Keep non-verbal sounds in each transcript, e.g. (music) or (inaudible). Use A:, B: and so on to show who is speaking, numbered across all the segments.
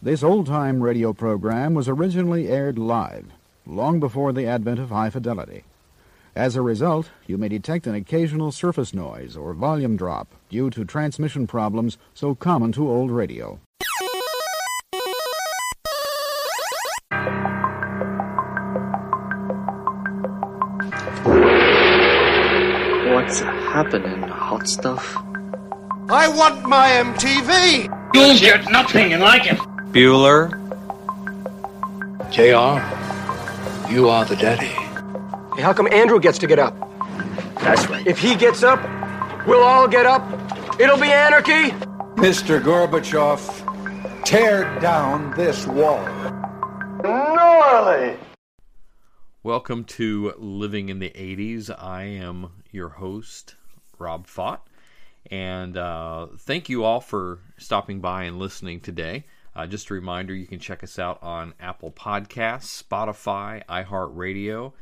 A: This old time radio program was originally aired live, long before the advent of high fidelity. As a result, you may detect an occasional surface noise or volume drop due to transmission problems so common to old radio.
B: What's happening, hot stuff?
C: I want my MTV!
D: You'll get nothing and like it.
E: Bueller.
F: JR, you are the daddy.
C: Hey, how come Andrew gets to get up?
B: That's right.
C: If he gets up, we'll all get up. It'll be anarchy.
G: Mr. Gorbachev, tear down this wall.
C: Gnarly!
E: Welcome to Living in the 80s. I am your host, Rob Fott. And uh, thank you all for stopping by and listening today. Uh, just a reminder you can check us out on Apple Podcasts, Spotify, iHeartRadio,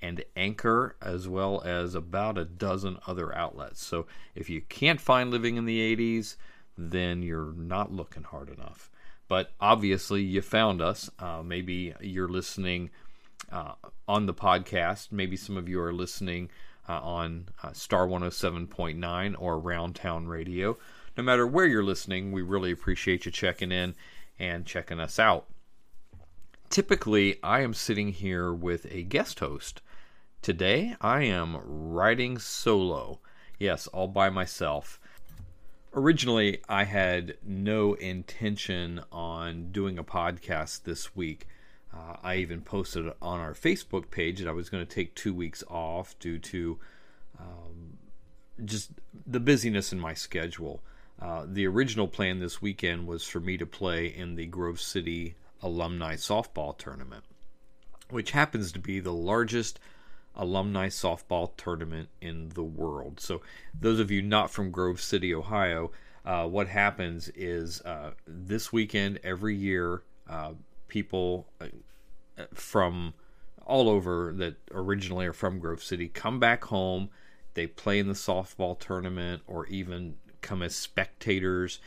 E: and Anchor, as well as about a dozen other outlets. So if you can't find Living in the 80s, then you're not looking hard enough. But obviously, you found us. Uh, maybe you're listening uh, on the podcast. Maybe some of you are listening uh, on uh, Star 107.9 or Roundtown Radio. No matter where you're listening, we really appreciate you checking in and checking us out. Typically, I am sitting here with a guest host. Today, I am riding solo. Yes, all by myself. Originally, I had no intention on doing a podcast this week. Uh, I even posted on our Facebook page that I was going to take two weeks off due to um, just the busyness in my schedule. Uh, the original plan this weekend was for me to play in the Grove City Alumni Softball Tournament, which happens to be the largest alumni softball tournament in the world. So, those of you not from Grove City, Ohio, uh, what happens is uh, this weekend every year, uh, people uh, from all over that originally are from Grove City come back home. They play in the softball tournament or even come as spectators.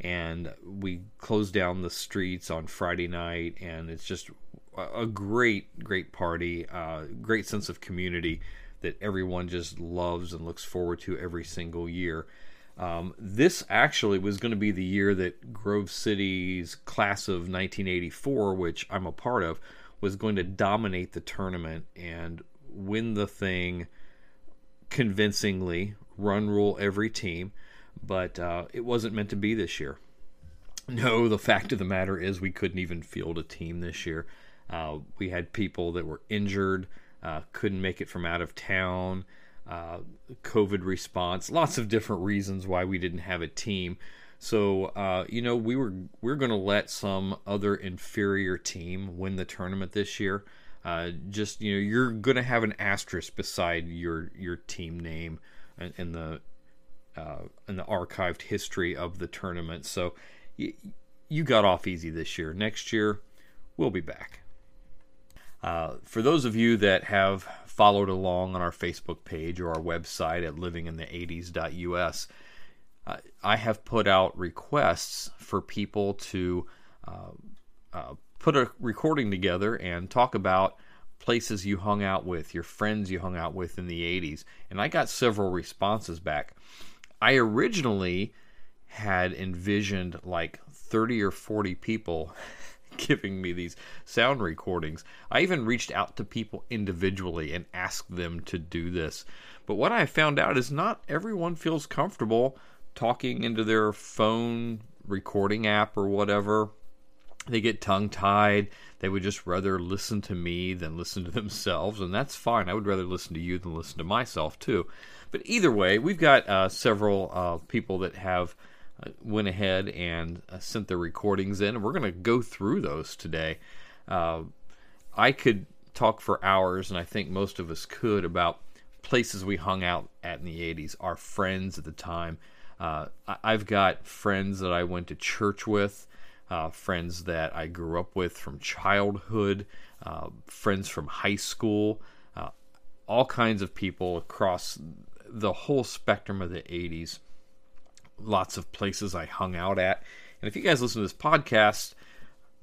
E: And we close down the streets on Friday night, and it's just a great, great party, uh, great sense of community that everyone just loves and looks forward to every single year. Um, this actually was going to be the year that Grove City's class of 1984, which I'm a part of, was going to dominate the tournament and win the thing convincingly, run rule every team, but uh, it wasn't meant to be this year. No, the fact of the matter is we couldn't even field a team this year. Uh, we had people that were injured, uh, couldn't make it from out of town, uh, COVID response, lots of different reasons why we didn't have a team. So uh, you know we were we are going to let some other inferior team win the tournament this year. Uh, just you know you're going to have an asterisk beside your your team name in, the uh, in the archived history of the tournament. So y- you got off easy this year. Next year we'll be back. Uh, for those of you that have followed along on our Facebook page or our website at livinginthe80s.us, uh, I have put out requests for people to uh, uh, put a recording together and talk about places you hung out with, your friends you hung out with in the 80s. And I got several responses back. I originally had envisioned like 30 or 40 people (laughs) giving me these sound recordings. I even reached out to people individually and asked them to do this. But what I found out is not everyone feels comfortable talking into their phone recording app or whatever. They get tongue tied. They would just rather listen to me than listen to (laughs) themselves, and that's fine. I would rather listen to you than listen to myself too. But either way, we've got uh, several uh, people that have uh, went ahead and uh, sent their recordings in, and we're going to go through those today. Uh, I could talk for hours, and I think most of us could about places we hung out at in the '80s, our friends at the time uh, I've got friends that I went to church with, uh, friends that I grew up with from childhood, uh, friends from high school, uh, all kinds of people across the whole spectrum of the 80s. Lots of places I hung out at. And if you guys listen to this podcast,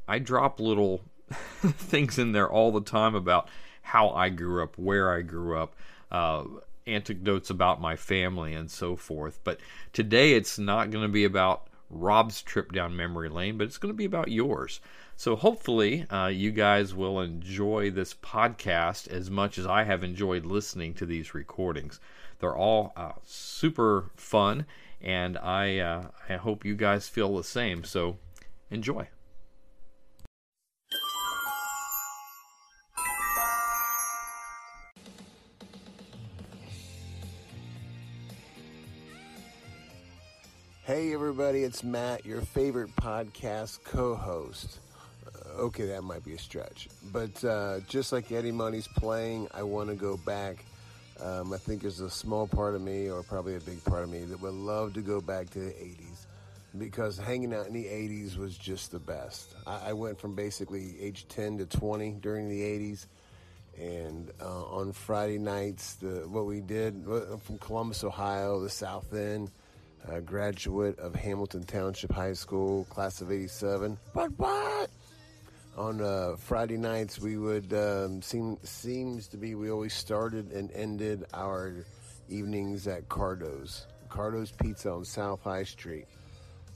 E: I drop little (laughs) things in there all the time about how I grew up, where I grew up, uh, anecdotes about my family, and so forth. But today it's not going to be about Rob's trip down memory lane, but it's going to be about yours. So hopefully, uh, you guys will enjoy this podcast as much as I have enjoyed listening to these recordings. They're all uh, super fun, and I uh, I hope you guys feel the same. So enjoy.
H: Hey, everybody, it's Matt, your favorite podcast co host. Uh, okay, that might be a stretch. But uh, just like Eddie Money's playing, I want to go back. Um, I think there's a small part of me, or probably a big part of me, that would love to go back to the 80s because hanging out in the 80s was just the best. I, I went from basically age 10 to 20 during the 80s. And uh, on Friday nights, the, what we did uh, from Columbus, Ohio, the South End, a graduate of Hamilton Township High School, class of 87. But what? On uh, Friday nights, we would, um, seem, seems to be, we always started and ended our evenings at Cardo's. Cardo's Pizza on South High Street.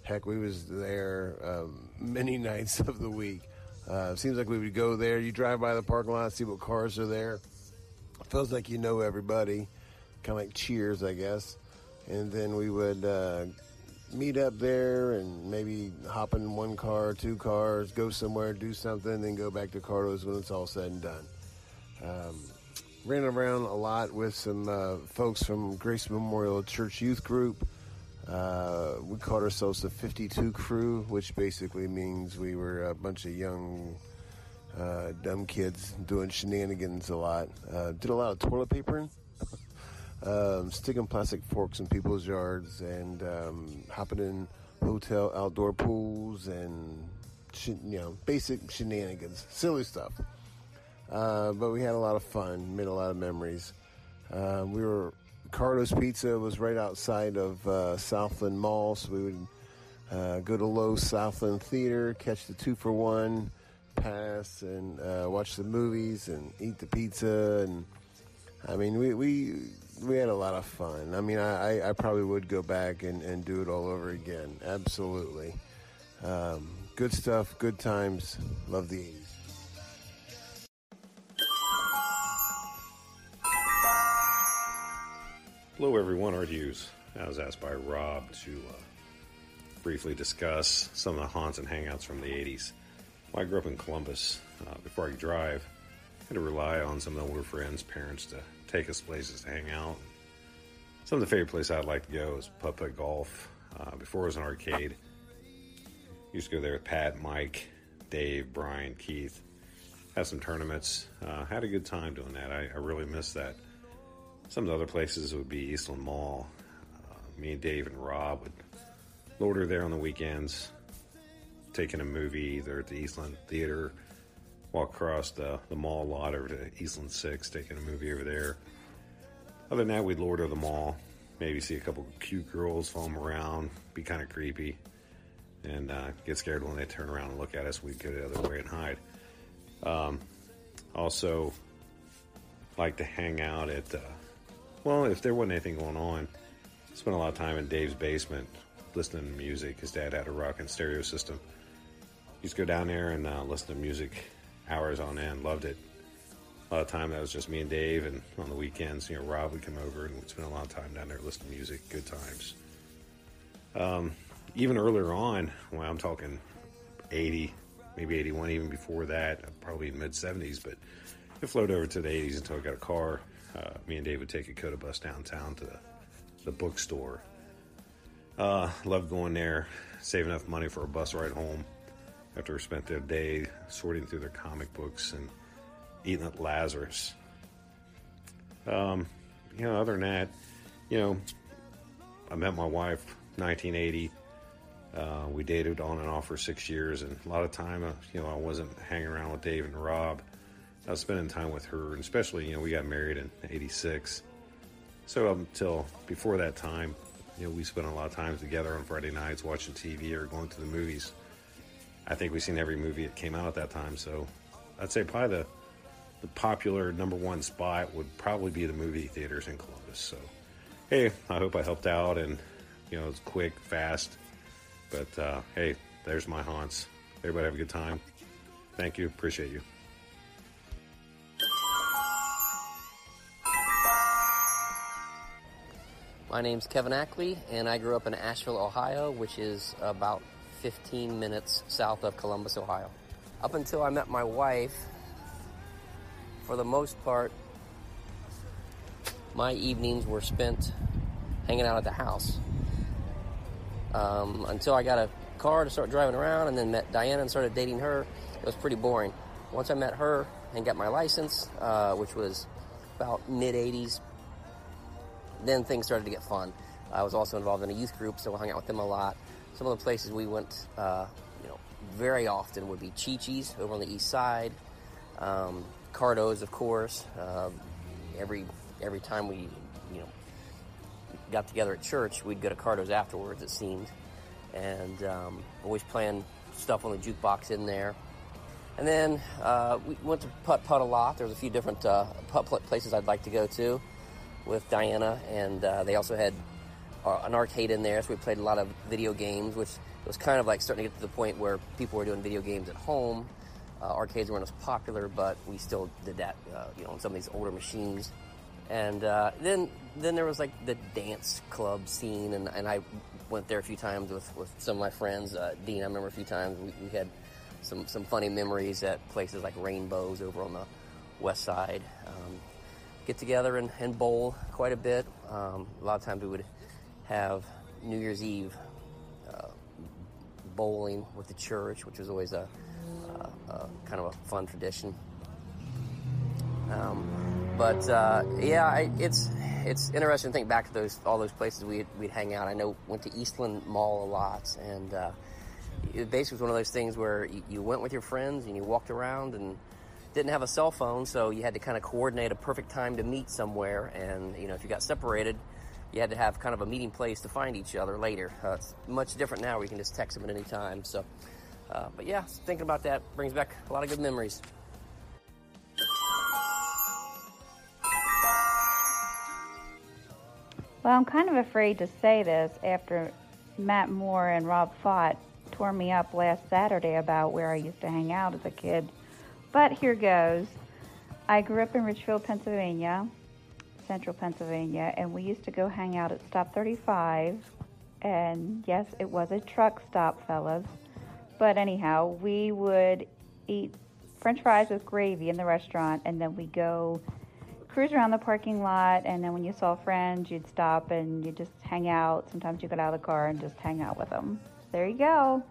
H: Heck, we was there um, many (laughs) nights of the week. Uh, seems like we would go there. You drive by the parking lot, see what cars are there. Feels like you know everybody. Kind of like Cheers, I guess and then we would uh, meet up there and maybe hop in one car, two cars, go somewhere, do something, then go back to Cardo's when it's all said and done. Um, ran around a lot with some uh, folks from Grace Memorial Church Youth Group. Uh, we called ourselves the 52 Crew, which basically means we were a bunch of young, uh, dumb kids doing shenanigans a lot. Uh, did a lot of toilet papering um, sticking plastic forks in people's yards and um, hopping in hotel outdoor pools and you know basic shenanigans, silly stuff. Uh, but we had a lot of fun, made a lot of memories. Uh, we were Cardo's Pizza was right outside of uh, Southland Mall, so we would uh, go to Low Southland Theater, catch the two for one pass, and uh, watch the movies and eat the pizza. And I mean, we we we had a lot of fun. I mean, I, I probably would go back and, and do it all over again. Absolutely. Um, good stuff, good times. Love the 80s.
I: Hello, everyone. Art Hughes. I was asked by Rob to uh, briefly discuss some of the haunts and hangouts from the 80s. Well, I grew up in Columbus. Uh, before I could drive, I had to rely on some of the older friends' parents to take us places to hang out. Some of the favorite places I'd like to go is Putt Putt Golf. Uh, before it was an arcade, used to go there with Pat, Mike, Dave, Brian, Keith. Had some tournaments. Uh, had a good time doing that. I, I, really miss that. Some of the other places would be Eastland Mall. Uh, me and Dave and Rob would loiter there on the weekends, taking a movie either at the Eastland Theater walk across the, the mall lot over to Eastland 6, taking a movie over there. Other than that, we'd loiter the mall, maybe see a couple cute girls foam around, be kind of creepy, and uh, get scared when they turn around and look at us. We'd go the other way and hide. Um, also, like to hang out at, uh, well, if there wasn't anything going on, spent a lot of time in Dave's basement listening to music. His dad had a rocking stereo system. To go down there and uh, listen to music hours on end. Loved it. A lot of time that was just me and Dave, and on the weekends, you know, Rob would come over and we'd spend a lot of time down there listening to music. Good times. Um, even earlier on, well, I'm talking 80, maybe 81, even before that, probably mid 70s, but it flowed over to the 80s until I got a car. Uh, me and Dave would take a COTA bus downtown to the, the bookstore. Uh, loved going there, save enough money for a bus ride home after we spent their day sorting through their comic books and eating at Lazarus. Um, you know, other than that, you know, I met my wife 1980. Uh, we dated on and off for six years, and a lot of time, uh, you know, I wasn't hanging around with Dave and Rob. I was spending time with her, and especially, you know, we got married in '86. So until before that time, you know, we spent a lot of time together on Friday nights watching TV or going to the movies. I think we've seen every movie that came out at that time. So I'd say probably the the popular number one spot would probably be the movie theaters in Columbus. So hey, I hope I helped out and you know it's quick, fast. But uh, hey, there's my haunts. Everybody have a good time. Thank you. Appreciate you.
J: My name's Kevin Ackley, and I grew up in Ashville, Ohio, which is about 15 minutes south of Columbus, Ohio. Up until I met my wife, for the most part, my evenings were spent hanging out at the house. Um, until I got a car to start driving around and then met Diana and started dating her, it was pretty boring. Once I met her and got my license, uh, which was about mid 80s, then things started to get fun. I was also involved in a youth group, so I hung out with them a lot. Some of the places we went, uh, you know, very often would be Chi-Chi's over on the east side, um, Cardo's, of course. Uh, every every time we, you know, got together at church, we'd go to Cardo's afterwards. It seemed, and um, always playing stuff on the jukebox in there. And then uh, we went to putt putt a lot. There was a few different uh, putt places I'd like to go to with Diana, and uh, they also had an arcade in there, so we played a lot of video games, which was kind of like starting to get to the point where people were doing video games at home. Uh, arcades weren't as popular, but we still did that, uh, you know, on some of these older machines. And uh, then, then there was like the dance club scene, and, and I went there a few times with, with some of my friends. Uh, Dean, I remember a few times we, we had some some funny memories at places like Rainbows over on the west side. Um, get together and, and bowl quite a bit. Um, a lot of times we would have New Year's Eve uh, bowling with the church, which was always a, a, a kind of a fun tradition. Um, but uh, yeah, I, it's it's interesting to think back to those all those places we'd, we'd hang out. I know went to Eastland Mall a lot, and uh, it basically was one of those things where you, you went with your friends and you walked around and didn't have a cell phone, so you had to kind of coordinate a perfect time to meet somewhere. And you know, if you got separated, you had to have kind of a meeting place to find each other later. Uh, it's much different now where you can just text them at any time. So, uh, but yeah, thinking about that brings back a lot of good memories.
K: Well, I'm kind of afraid to say this after Matt Moore and Rob Fott tore me up last Saturday about where I used to hang out as a kid. But here goes. I grew up in Richfield, Pennsylvania, central Pennsylvania, and we used to go hang out at Stop 35. And yes, it was a truck stop, fellas. But anyhow, we would eat french fries with gravy in the restaurant, and then we go cruise around the parking lot. And then when you saw friends, you'd stop and you'd just hang out. Sometimes you get out of the car and just hang out with them. There you go.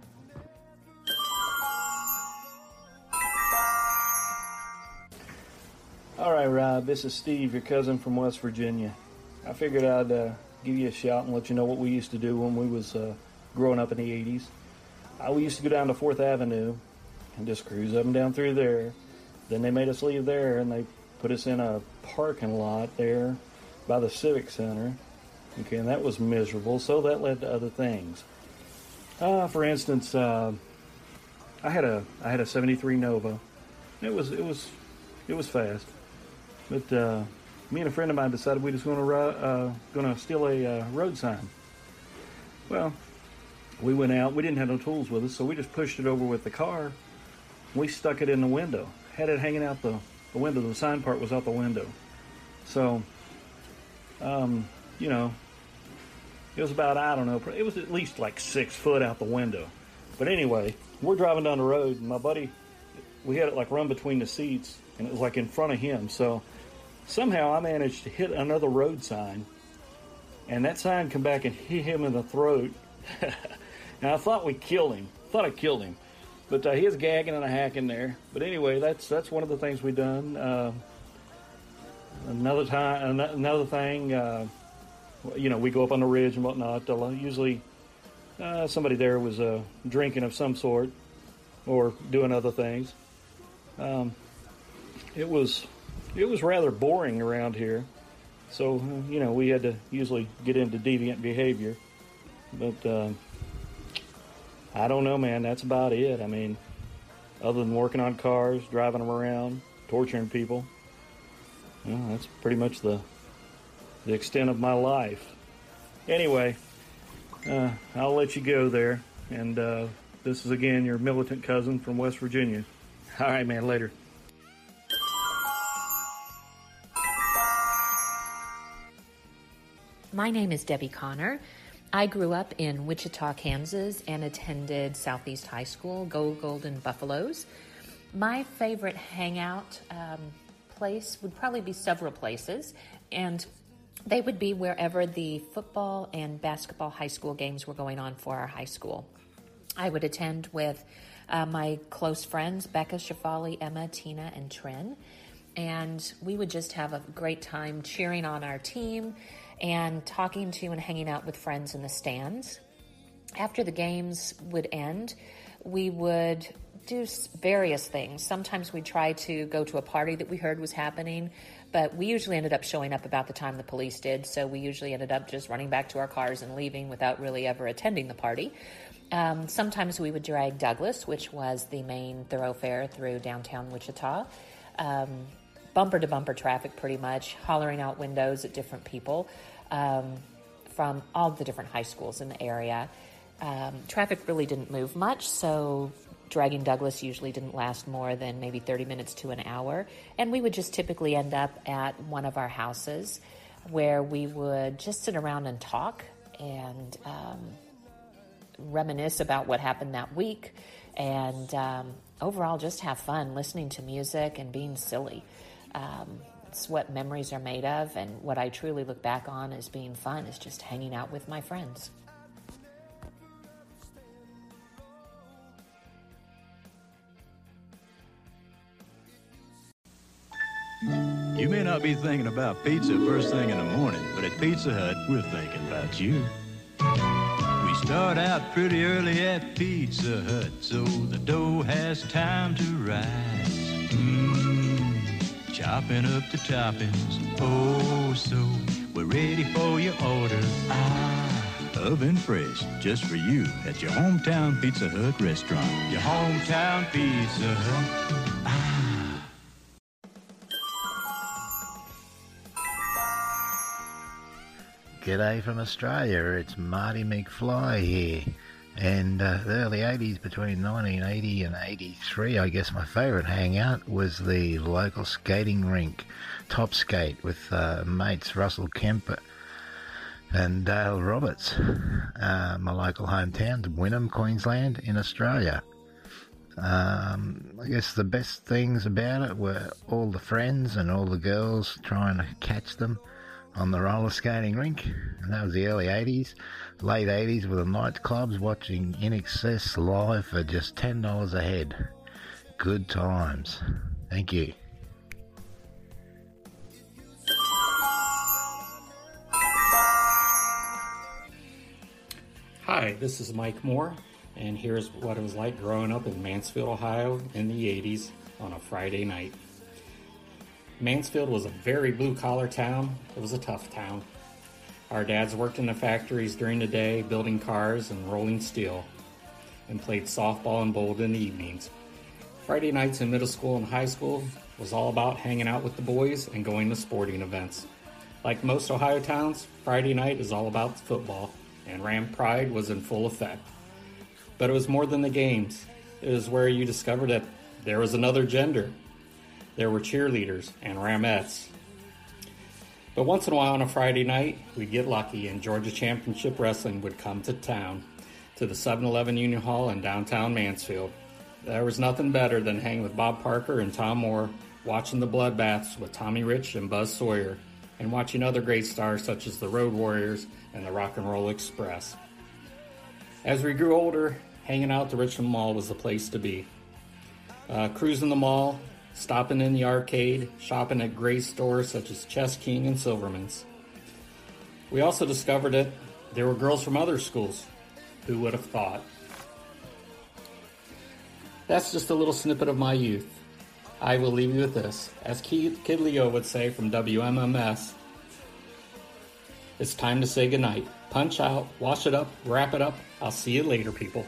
L: All right, Rob, this is Steve, your cousin from West Virginia. I figured I'd uh, give you a shout and let you know what we used to do when we was uh, growing up in the 80s. Uh, we used to go down to 4th Avenue and just cruise up and down through there. Then they made us leave there and they put us in a parking lot there by the Civic Center. Okay, and that was miserable, so that led to other things. Uh, for instance, uh, I had a I had a 73 Nova. It was it was it was fast. But uh, me and a friend of mine decided we just going to uh, going to steal a uh, road sign. Well, we went out. We didn't have no tools with us, so we just pushed it over with the car. We stuck it in the window. Had it hanging out the, the window. The sign part was out the window. So, um, you know, it was about I don't know. It was at least like six foot out the window. But anyway, we're driving down the road, and my buddy, we had it like run between the seats, and it was like in front of him. So Somehow I managed to hit another road sign, and that sign come back and hit him in the throat. (laughs) now I thought we killed him. Thought I killed him, but uh, he was gagging and a hacking there. But anyway, that's that's one of the things we done. Uh, another time, another thing, uh, you know, we go up on the ridge and whatnot. Usually, uh, somebody there was uh, drinking of some sort or doing other things. Um, it was it was rather boring around here. So, you know, we had to usually get into deviant behavior. But uh, I don't know, man. That's about it. I mean, other than working on cars, driving them around, torturing people, you know, that's pretty much the the extent of my life. Anyway, uh, I'll let you go there. And uh, this is again your militant cousin from West Virginia. (laughs) All right, man. Later.
M: My name is Debbie Connor. I grew up in Wichita, Kansas, and attended Southeast High School, Gold Golden Buffaloes. My favorite hangout um, place would probably be several places, and they would be wherever the football and basketball high school games were going on for our high school. I would attend with uh, my close friends, Becca, Shafali, Emma, Tina, and Trin. And we would just have a great time cheering on our team and talking to and hanging out with friends in the stands. After the games would end, we would do various things. Sometimes we'd try to go to a party that we heard was happening, but we usually ended up showing up about the time the police did, so we usually ended up just running back to our cars and leaving without really ever attending the party. Um, sometimes we would drag Douglas, which was the main thoroughfare through downtown Wichita. Um, bumper to bumper traffic, pretty much, hollering out windows at different people um, from all the different high schools in the area. Um, traffic really didn't move much, so dragging Douglas usually didn't last more than maybe 30 minutes to an hour. And we would just typically end up at one of our houses where we would just sit around and talk and um, reminisce about what happened that week and um, overall just have fun listening to music and being silly. Um, it's what memories are made of, and what I truly look back on as being fun is just hanging out with my friends.
N: You may not be thinking about pizza first thing in the morning, but at Pizza Hut, we're thinking about you. We start out pretty early at Pizza Hut, so the dough has time to rise. Chopping up the toppings, oh so we're ready for your order. Ah, oven fresh, just for you at your hometown Pizza Hut restaurant. Your hometown Pizza Hut.
O: G'day from Australia, it's Marty McFly here. And uh, the early 80s, between 1980 and 83, I guess my favourite hangout was the local skating rink, Top Skate, with uh, mates Russell Kemp and Dale Roberts. Uh, my local hometown, Wynnum, Queensland, in Australia. Um, I guess the best things about it were all the friends and all the girls trying to catch them on the roller skating rink. And that was the early 80s, late 80s with the nightclubs watching INXS live for just $10 a head. Good times. Thank you.
P: Hi, this is Mike Moore, and here's what it was like growing up in Mansfield, Ohio in the 80s on a Friday night. Mansfield was a very blue collar town. It was a tough town. Our dads worked in the factories during the day, building cars and rolling steel, and played softball and bowled in the evenings. Friday nights in middle school and high school was all about hanging out with the boys and going to sporting events. Like most Ohio towns, Friday night is all about football, and Ram Pride was in full effect. But it was more than the games. It was where you discovered that there was another gender. There were cheerleaders and Ramettes. But once in a while on a Friday night, we'd get lucky and Georgia Championship Wrestling would come to town, to the 7 Eleven Union Hall in downtown Mansfield. There was nothing better than hanging with Bob Parker and Tom Moore, watching the bloodbaths with Tommy Rich and Buzz Sawyer, and watching other great stars such as the Road Warriors and the Rock and Roll Express. As we grew older, hanging out at the Richland Mall was the place to be. Uh, cruising the mall, stopping in the arcade, shopping at great stores such as Chess King and Silverman's. We also discovered that there were girls from other schools. Who would have thought? That's just a little snippet of my youth. I will leave you with this. As Kid Leo would say from WMMS, it's time to say goodnight. Punch out, wash it up, wrap it up. I'll see you later, people.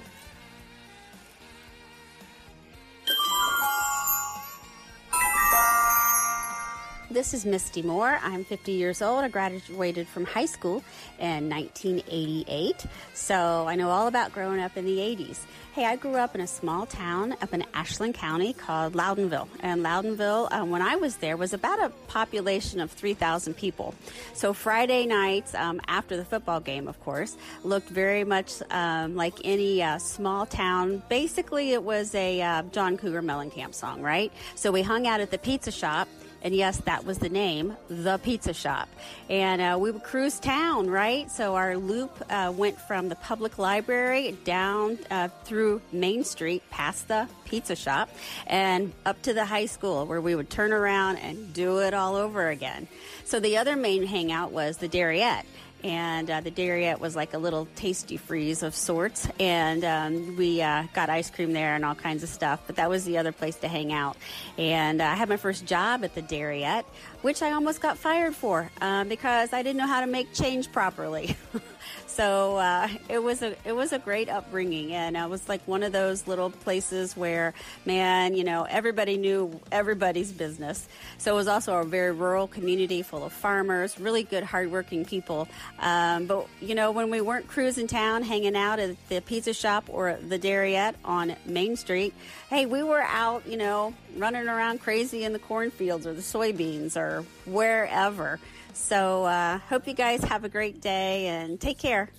Q: This is Misty Moore. I'm 50 years old. I graduated from high school in 1988, so I know all about growing up in the 80s. Hey, I grew up in a small town up in Ashland County called Loudonville. And Loudonville, um, when I was there, was about a population of 3,000 people. So Friday nights, um, after the football game, of course, looked very much um, like any uh, small town. Basically, it was a uh, John Cougar Mellencamp song, right? So we hung out at the pizza shop and yes, that was the name, the pizza shop. And uh, we would cruise town, right? So our loop uh, went from the public library down uh, through Main Street, past the pizza shop, and up to the high school where we would turn around and do it all over again. So the other main hangout was the Darriette and uh, the Darriette was like a little tasty freeze of sorts. And um, we uh, got ice cream there and all kinds of stuff. But that was the other place to hang out. And uh, I had my first job at the Darriette, which I almost got fired for um, because I didn't know how to make change properly. (laughs) So uh, it was a it was a great upbringing, and it was like one of those little places where, man, you know, everybody knew everybody's business. So it was also a very rural community full of farmers, really good, hardworking people. Um, but you know, when we weren't cruising town, hanging out at the pizza shop or the Darriette on Main Street, hey, we were out, you know, running around crazy in the cornfields or the soybeans or wherever. So, uh, hope you guys have a great day and take care.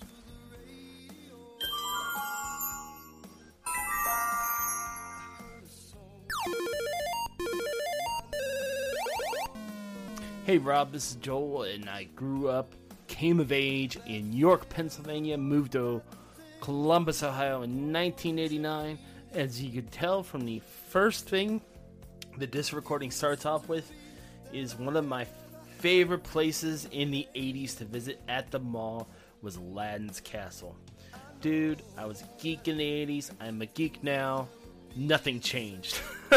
R: Hey Rob, this is Joel, and I grew up, came of age in York, Pennsylvania, moved to Columbus, Ohio in 1989. As you could tell from the first thing that disc recording starts off with, is one of my favorite places in the 80s to visit at the mall was Aladdin's Castle. Dude, I was a geek in the 80s. I'm a geek now. Nothing changed. (laughs)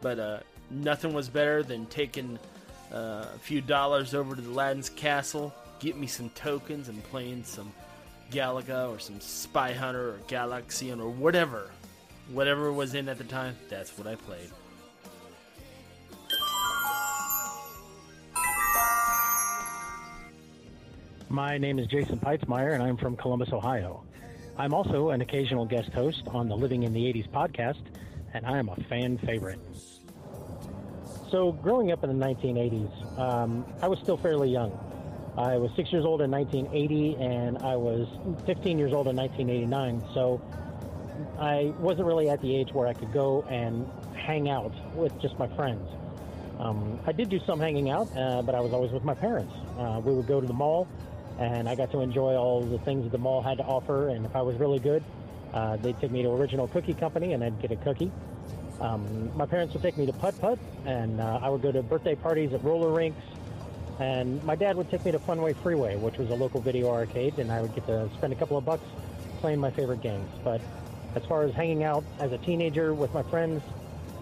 R: but uh, nothing was better than taking uh, a few dollars over to Aladdin's Castle, get me some tokens, and playing some Galaga or some Spy Hunter or Galaxian or whatever. Whatever was in at the time, that's what I played.
S: My name is Jason Peitzmeyer, and I'm from Columbus, Ohio. I'm also an occasional guest host on the Living in the 80s podcast, and I am a fan favorite. So, growing up in the 1980s, um, I was still fairly young. I was six years old in 1980, and I was 15 years old in 1989. So, I wasn't really at the age where I could go and hang out with just my friends. Um, I did do some hanging out, uh, but I was always with my parents. Uh, we would go to the mall, and I got to enjoy all the things that the mall had to offer. And if I was really good, uh, they'd take me to Original Cookie Company, and I'd get a cookie. Um, my parents would take me to Putt Putt, and uh, I would go to birthday parties at roller rinks. And my dad would take me to Funway Freeway, which was a local video arcade, and I would get to spend a couple of bucks playing my favorite games. But as far as hanging out as a teenager with my friends,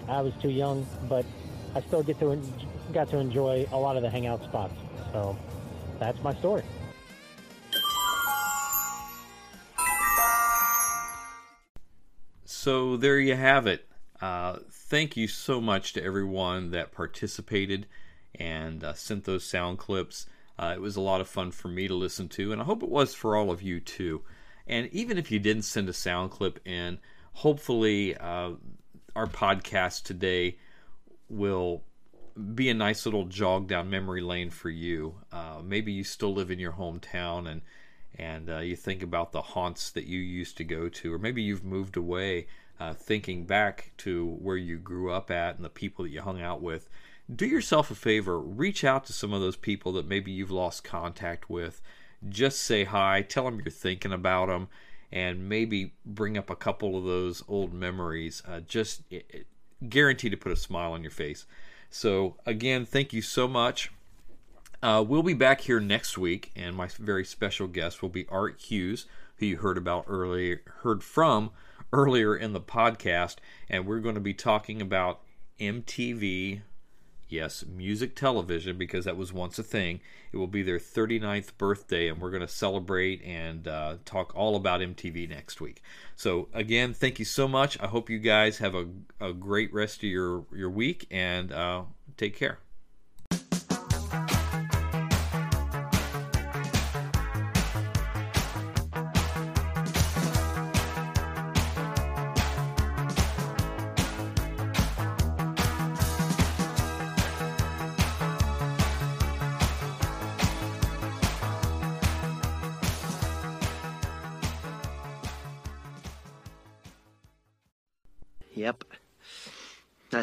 S: I was too young, but I still get to got to enjoy a lot of the hangout spots. So that's my story.
E: So there you have it. Uh, thank you so much to everyone that participated and uh, sent those sound clips. Uh, it was a lot of fun for me to listen to, and I hope it was for all of you too. And even if you didn't send a sound clip in, hopefully uh, our podcast today will be a nice little jog down memory lane for you. Uh, maybe you still live in your hometown and and uh, you think about the haunts that you used to go to, or maybe you've moved away, uh, thinking back to where you grew up at and the people that you hung out with. Do yourself a favor, reach out to some of those people that maybe you've lost contact with. Just say hi, tell them you're thinking about them, and maybe bring up a couple of those old memories. Uh, just it, it, guaranteed to put a smile on your face. So, again, thank you so much uh, we'll be back here next week, and my very special guest will be Art Hughes, who you heard about earlier, heard from earlier in the podcast, and we're going to be talking about MTV. Yes, music television, because that was once a thing. It will be their 39th birthday, and we're going to celebrate and uh, talk all about MTV next week. So, again, thank you so much. I hope you guys have a, a great rest of your, your week, and uh, take care.